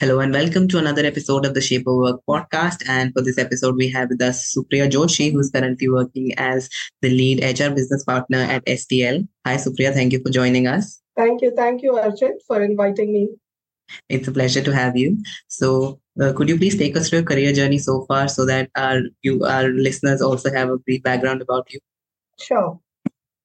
Hello and welcome to another episode of the Shape of Work podcast. And for this episode, we have with us Supriya Joshi, who's currently working as the lead HR business partner at STL. Hi, Supriya. Thank you for joining us. Thank you. Thank you, Archit, for inviting me. It's a pleasure to have you. So, uh, could you please take us through your career journey so far so that our you our listeners also have a brief background about you? Sure.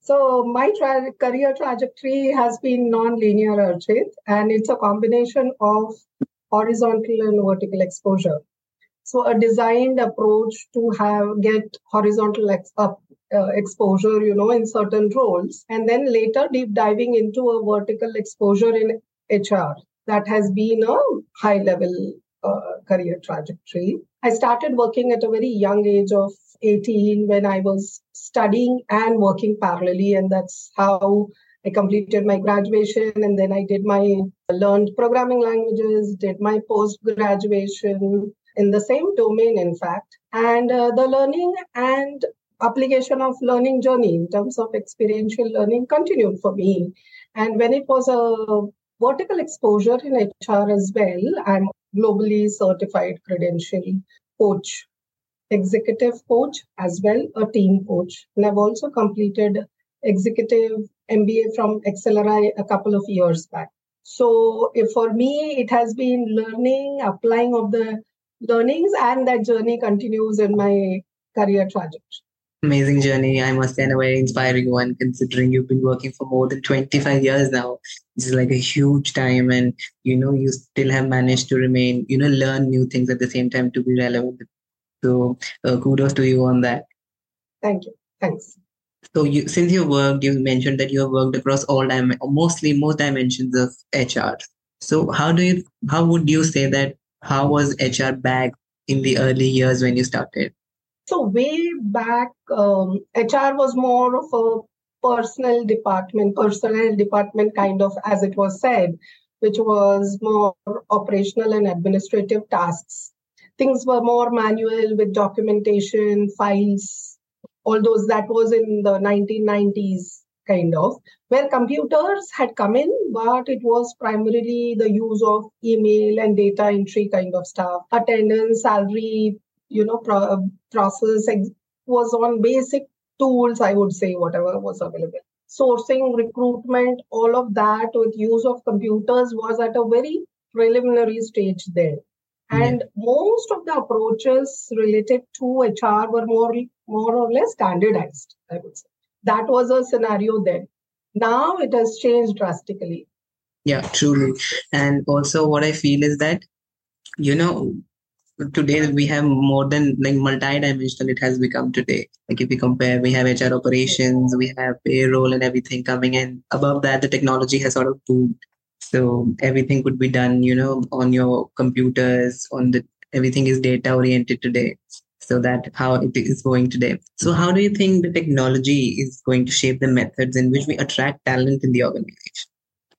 So my tra- career trajectory has been non-linear, Archit, and it's a combination of horizontal and vertical exposure. So a designed approach to have get horizontal ex- up, uh, exposure, you know, in certain roles, and then later deep diving into a vertical exposure in HR. That has been a high level uh, career trajectory. I started working at a very young age of 18 when I was studying and working parallelly, and that's how I completed my graduation and then I did my learned programming languages, did my post graduation in the same domain, in fact. And uh, the learning and application of learning journey in terms of experiential learning continued for me. And when it was a vertical exposure in HR as well, I'm globally certified credential coach, executive coach as well, a team coach. And I've also completed executive MBA from XLRI a couple of years back. So for me, it has been learning, applying of the learnings, and that journey continues in my career trajectory. Amazing journey, I must say, and a very inspiring one considering you've been working for more than 25 years now. This is like a huge time, and you know, you still have managed to remain, you know, learn new things at the same time to be relevant. So, uh, kudos to you on that. Thank you. Thanks. So you, since you worked, you mentioned that you have worked across all mostly most dimensions of HR. So how do you, how would you say that, how was HR back in the early years when you started? So way back, um, HR was more of a personal department, personnel department kind of, as it was said, which was more operational and administrative tasks. Things were more manual with documentation, files, all those that was in the 1990s kind of where computers had come in but it was primarily the use of email and data entry kind of stuff. Attendance salary you know pro- process was on basic tools i would say whatever was available. Sourcing recruitment all of that with use of computers was at a very preliminary stage there and yeah. most of the approaches related to HR were more, more or less standardized, I would say. That was a scenario then. Now it has changed drastically. Yeah, truly. And also, what I feel is that, you know, today we have more than like multi-dimensional it has become today like if we compare we have hr operations we have payroll and everything coming in above that the technology has sort of boomed so everything could be done you know on your computers on the everything is data oriented today. So that how it is going today. So how do you think the technology is going to shape the methods in which we attract talent in the organization?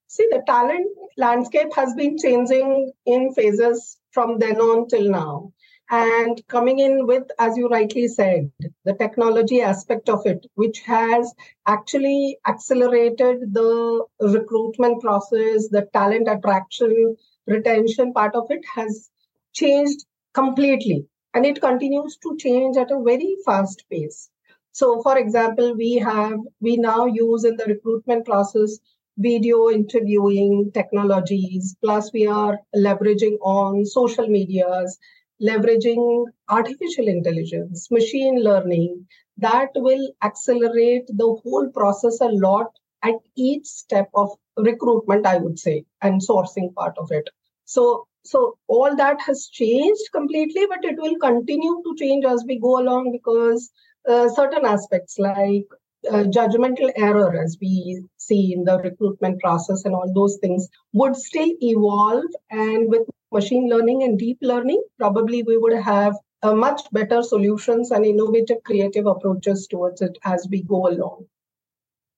See the talent landscape has been changing in phases from then on till now and coming in with, as you rightly said, the technology aspect of it, which has actually accelerated the recruitment process, the talent attraction, retention part of it has changed completely. And it continues to change at a very fast pace. So, for example, we have, we now use in the recruitment process video interviewing technologies, plus we are leveraging on social medias leveraging artificial intelligence, machine learning, that will accelerate the whole process a lot at each step of recruitment, I would say, and sourcing part of it. So, so all that has changed completely, but it will continue to change as we go along because uh, certain aspects like uh, judgmental error as we see in the recruitment process and all those things would still evolve and with machine learning and deep learning probably we would have a much better solutions and innovative creative approaches towards it as we go along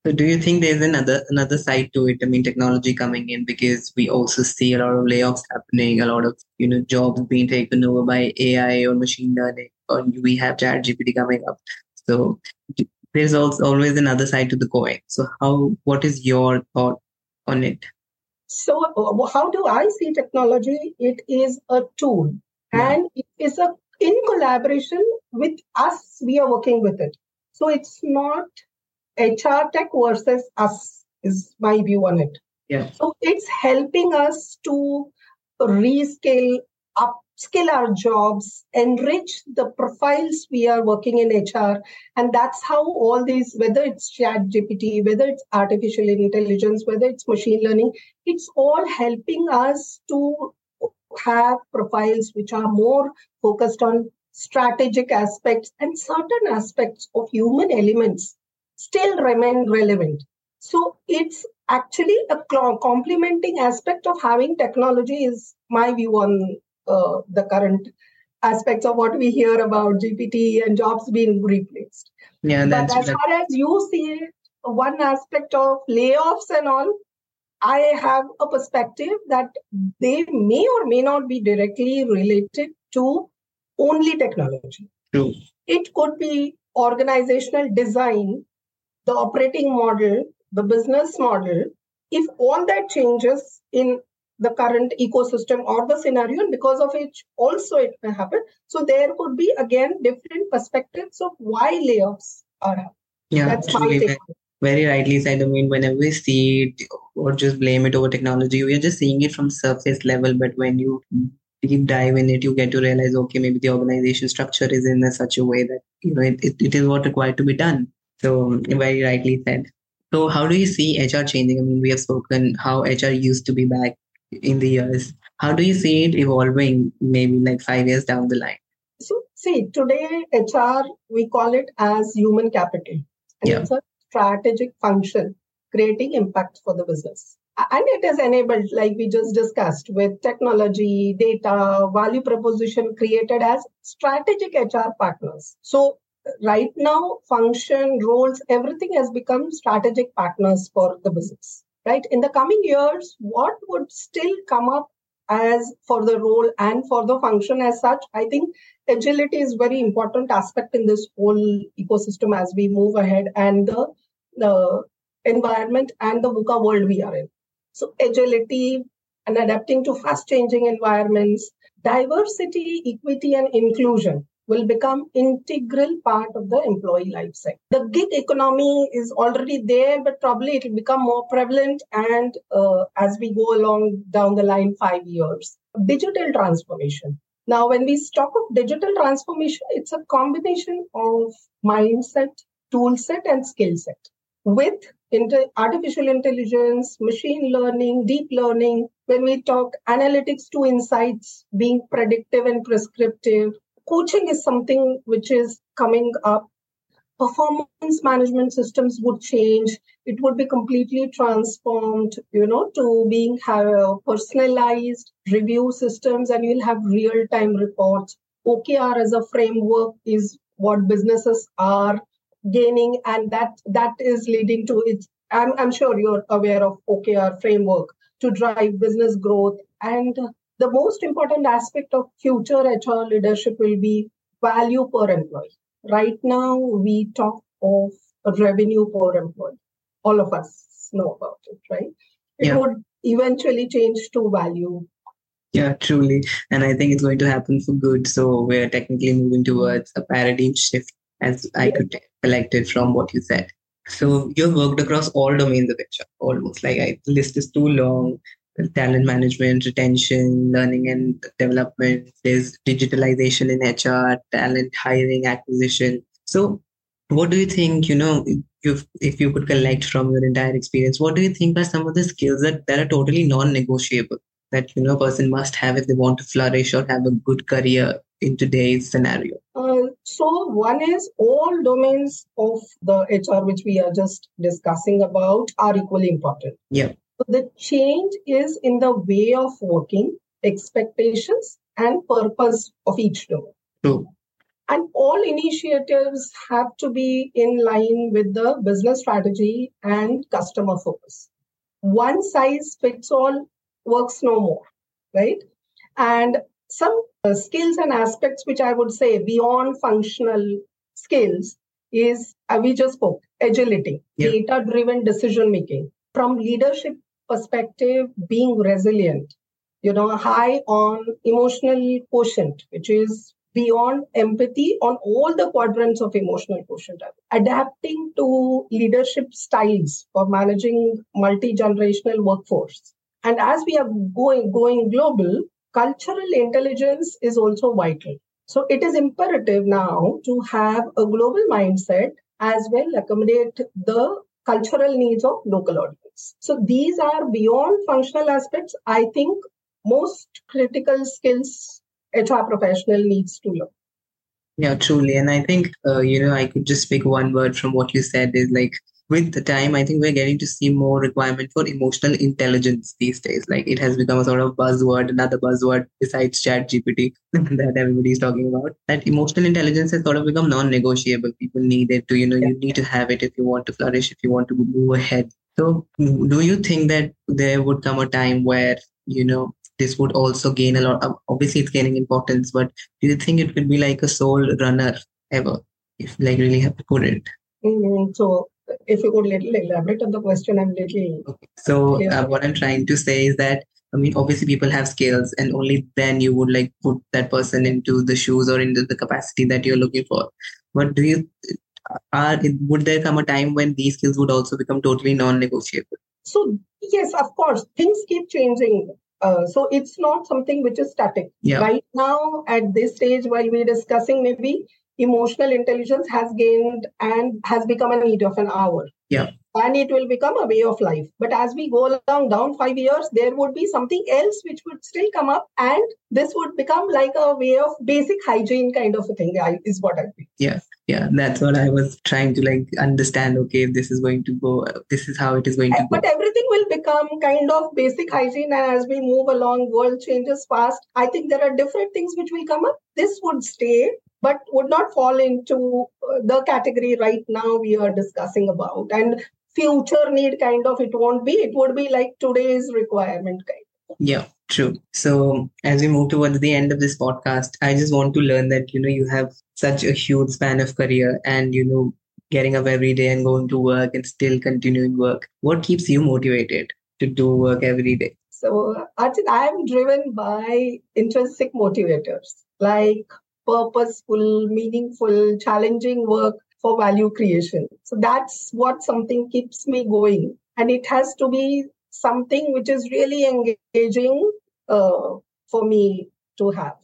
so do you think there's another another side to it? I mean, technology coming in because we also see a lot of layoffs happening, a lot of you know jobs being taken over by AI or machine learning, or we have Chat GPT coming up. So there's also always another side to the coin. So how what is your thought on it? So uh, how do I see technology? It is a tool, yeah. and it is a in collaboration with us. We are working with it. So it's not HR tech versus us is my view on it. Yeah. So it's helping us to rescale, upskill our jobs, enrich the profiles we are working in HR. And that's how all these, whether it's chat GPT, whether it's artificial intelligence, whether it's machine learning, it's all helping us to have profiles which are more focused on strategic aspects and certain aspects of human elements still remain relevant. So it's actually a complementing aspect of having technology is my view on uh, the current aspects of what we hear about GPT and jobs being replaced. Yeah, that's but as far as you see it, one aspect of layoffs and all, I have a perspective that they may or may not be directly related to only technology. True. It could be organizational design the operating model, the business model, if all that changes in the current ecosystem or the scenario, and because of which also it may happen. So there could be again different perspectives of why layoffs are happening. Yeah, That's my take. Very rightly said. I mean, whenever we see it or just blame it over technology, we are just seeing it from surface level. But when you deep dive in it, you get to realize, okay, maybe the organization structure is in a, such a way that you know it, it, it is what required to be done. So very rightly said. So how do you see HR changing? I mean, we have spoken how HR used to be back in the years. How do you see it evolving maybe like five years down the line? So see, today HR, we call it as human capital. And yeah. it's a strategic function creating impact for the business. And it is enabled, like we just discussed, with technology, data, value proposition created as strategic HR partners. So right now function roles everything has become strategic partners for the business right? In the coming years what would still come up as for the role and for the function as such? I think agility is very important aspect in this whole ecosystem as we move ahead and the, the environment and the VUCA world we are in. So agility and adapting to fast changing environments diversity equity and inclusion will become integral part of the employee life cycle. The gig economy is already there, but probably it will become more prevalent and uh, as we go along down the line five years. Digital transformation. Now, when we talk of digital transformation, it's a combination of mindset, tool set, and skill set. With inter- artificial intelligence, machine learning, deep learning, when we talk analytics to insights, being predictive and prescriptive, coaching is something which is coming up. Performance management systems would change. It would be completely transformed, you know, to being have personalized review systems, and you'll have real-time reports. OKR as a framework is what businesses are gaining, and that that is leading to it. I'm, I'm sure you're aware of OKR framework to drive business growth and the most important aspect of future HR leadership will be value per employee. Right now, we talk of revenue per employee. All of us know about it, right? It yeah. would eventually change to value. Yeah, truly. And I think it's going to happen for good. So we're technically moving towards a paradigm shift, as I yeah. could collect it from what you said. So you've worked across all domains of HR, almost like I, the list is too long talent management, retention, learning and development. There's digitalization in HR, talent hiring, acquisition. So, what do you think? You know, if if you could collect from your entire experience, what do you think are some of the skills that, that are totally non-negotiable that you know a person must have if they want to flourish or have a good career in today's scenario? Uh, so one is all domains of the HR, which we are just discussing about, are equally important. Yeah. So the change is in the way of working, expectations, and purpose of each domain. True. And all initiatives have to be in line with the business strategy and customer focus. One size fits all works no more, right? And some uh, skills and aspects which I would say beyond functional skills is uh, we just spoke agility, Yeah. data driven decision making. From leadership perspective, being resilient, you know, high on emotional quotient, which is beyond empathy on all the quadrants of emotional quotient. Adapting to leadership styles for managing multi generational workforce. And as we are going going global, cultural intelligence is also vital. So it is imperative now to have a global mindset as well accommodate the cultural needs of local audience. So these are beyond functional aspects. I think most critical skills HR professional needs to learn. Yeah, truly. And I think, uh, you know, I could just pick one word from what you said is like, with the time, I think we're getting to see more requirement for emotional intelligence these days. Like it has become a sort of buzzword, another buzzword besides chat GPT that everybody's talking about. That emotional intelligence has sort of become non-negotiable. People need it to, you know, you need to have it if you want to flourish, if you want to move ahead. So do you think that there would come a time where, you know, this would also gain a lot obviously it's gaining importance, but do you think it could be like a sole runner ever? If like really have to put it. Mm, so if you could little elaborate on the question, I'm little Okay. So uh, what I'm trying to say is that I mean, obviously people have skills, and only then you would like put that person into the shoes or into the capacity that you're looking for. But do you are would there come a time when these skills would also become totally non-negotiable? So yes, of course, things keep changing. Uh, so it's not something which is static. Yeah. Right now, at this stage, while we're discussing, maybe emotional intelligence has gained and has become a need of an hour. Yeah. And it will become a way of life. But as we go along down five years, there would be something else which would still come up, and this would become like a way of basic hygiene kind of a thing. Is what I think. Yeah, that's what I was trying to like understand. Okay, this is going to go. This is how it is going to go. But everything will become kind of basic hygiene, and as we move along, world changes fast. I think there are different things which will come up. This would stay, but would not fall into uh, the category right now we are discussing about. And future need kind of it won't be. It would be like today's requirement kind. Yeah, true. So as we move towards the end of this podcast, I just want to learn that, you know, you have such a huge span of career and, you know, getting up every day and going to work and still continuing work. What keeps you motivated to do work every day? So, I am driven by intrinsic motivators like purposeful, meaningful, challenging work for value creation. So, that's what something keeps me going. And it has to be something which is really engaging uh, for me to have.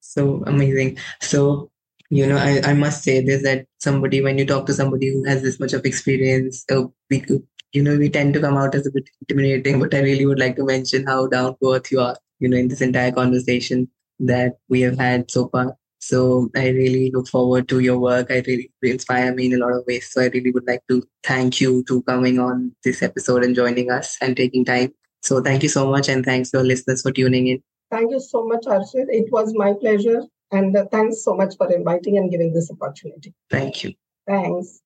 So amazing. So, you know, I, I must say this that somebody, when you talk to somebody who has this much of experience, uh, we could, you know, we tend to come out as a bit intimidating, but I really would like to mention how down to earth you are, you know, in this entire conversation that we have had so far. So I really look forward to your work. I really inspire me in a lot of ways. So I really would like to thank you to coming on this episode and joining us and taking time. So thank you so much, and thanks to our listeners for tuning in. Thank you so much, Archit. It was my pleasure. And uh, thanks so much for inviting and giving this opportunity. Thank you. Thanks.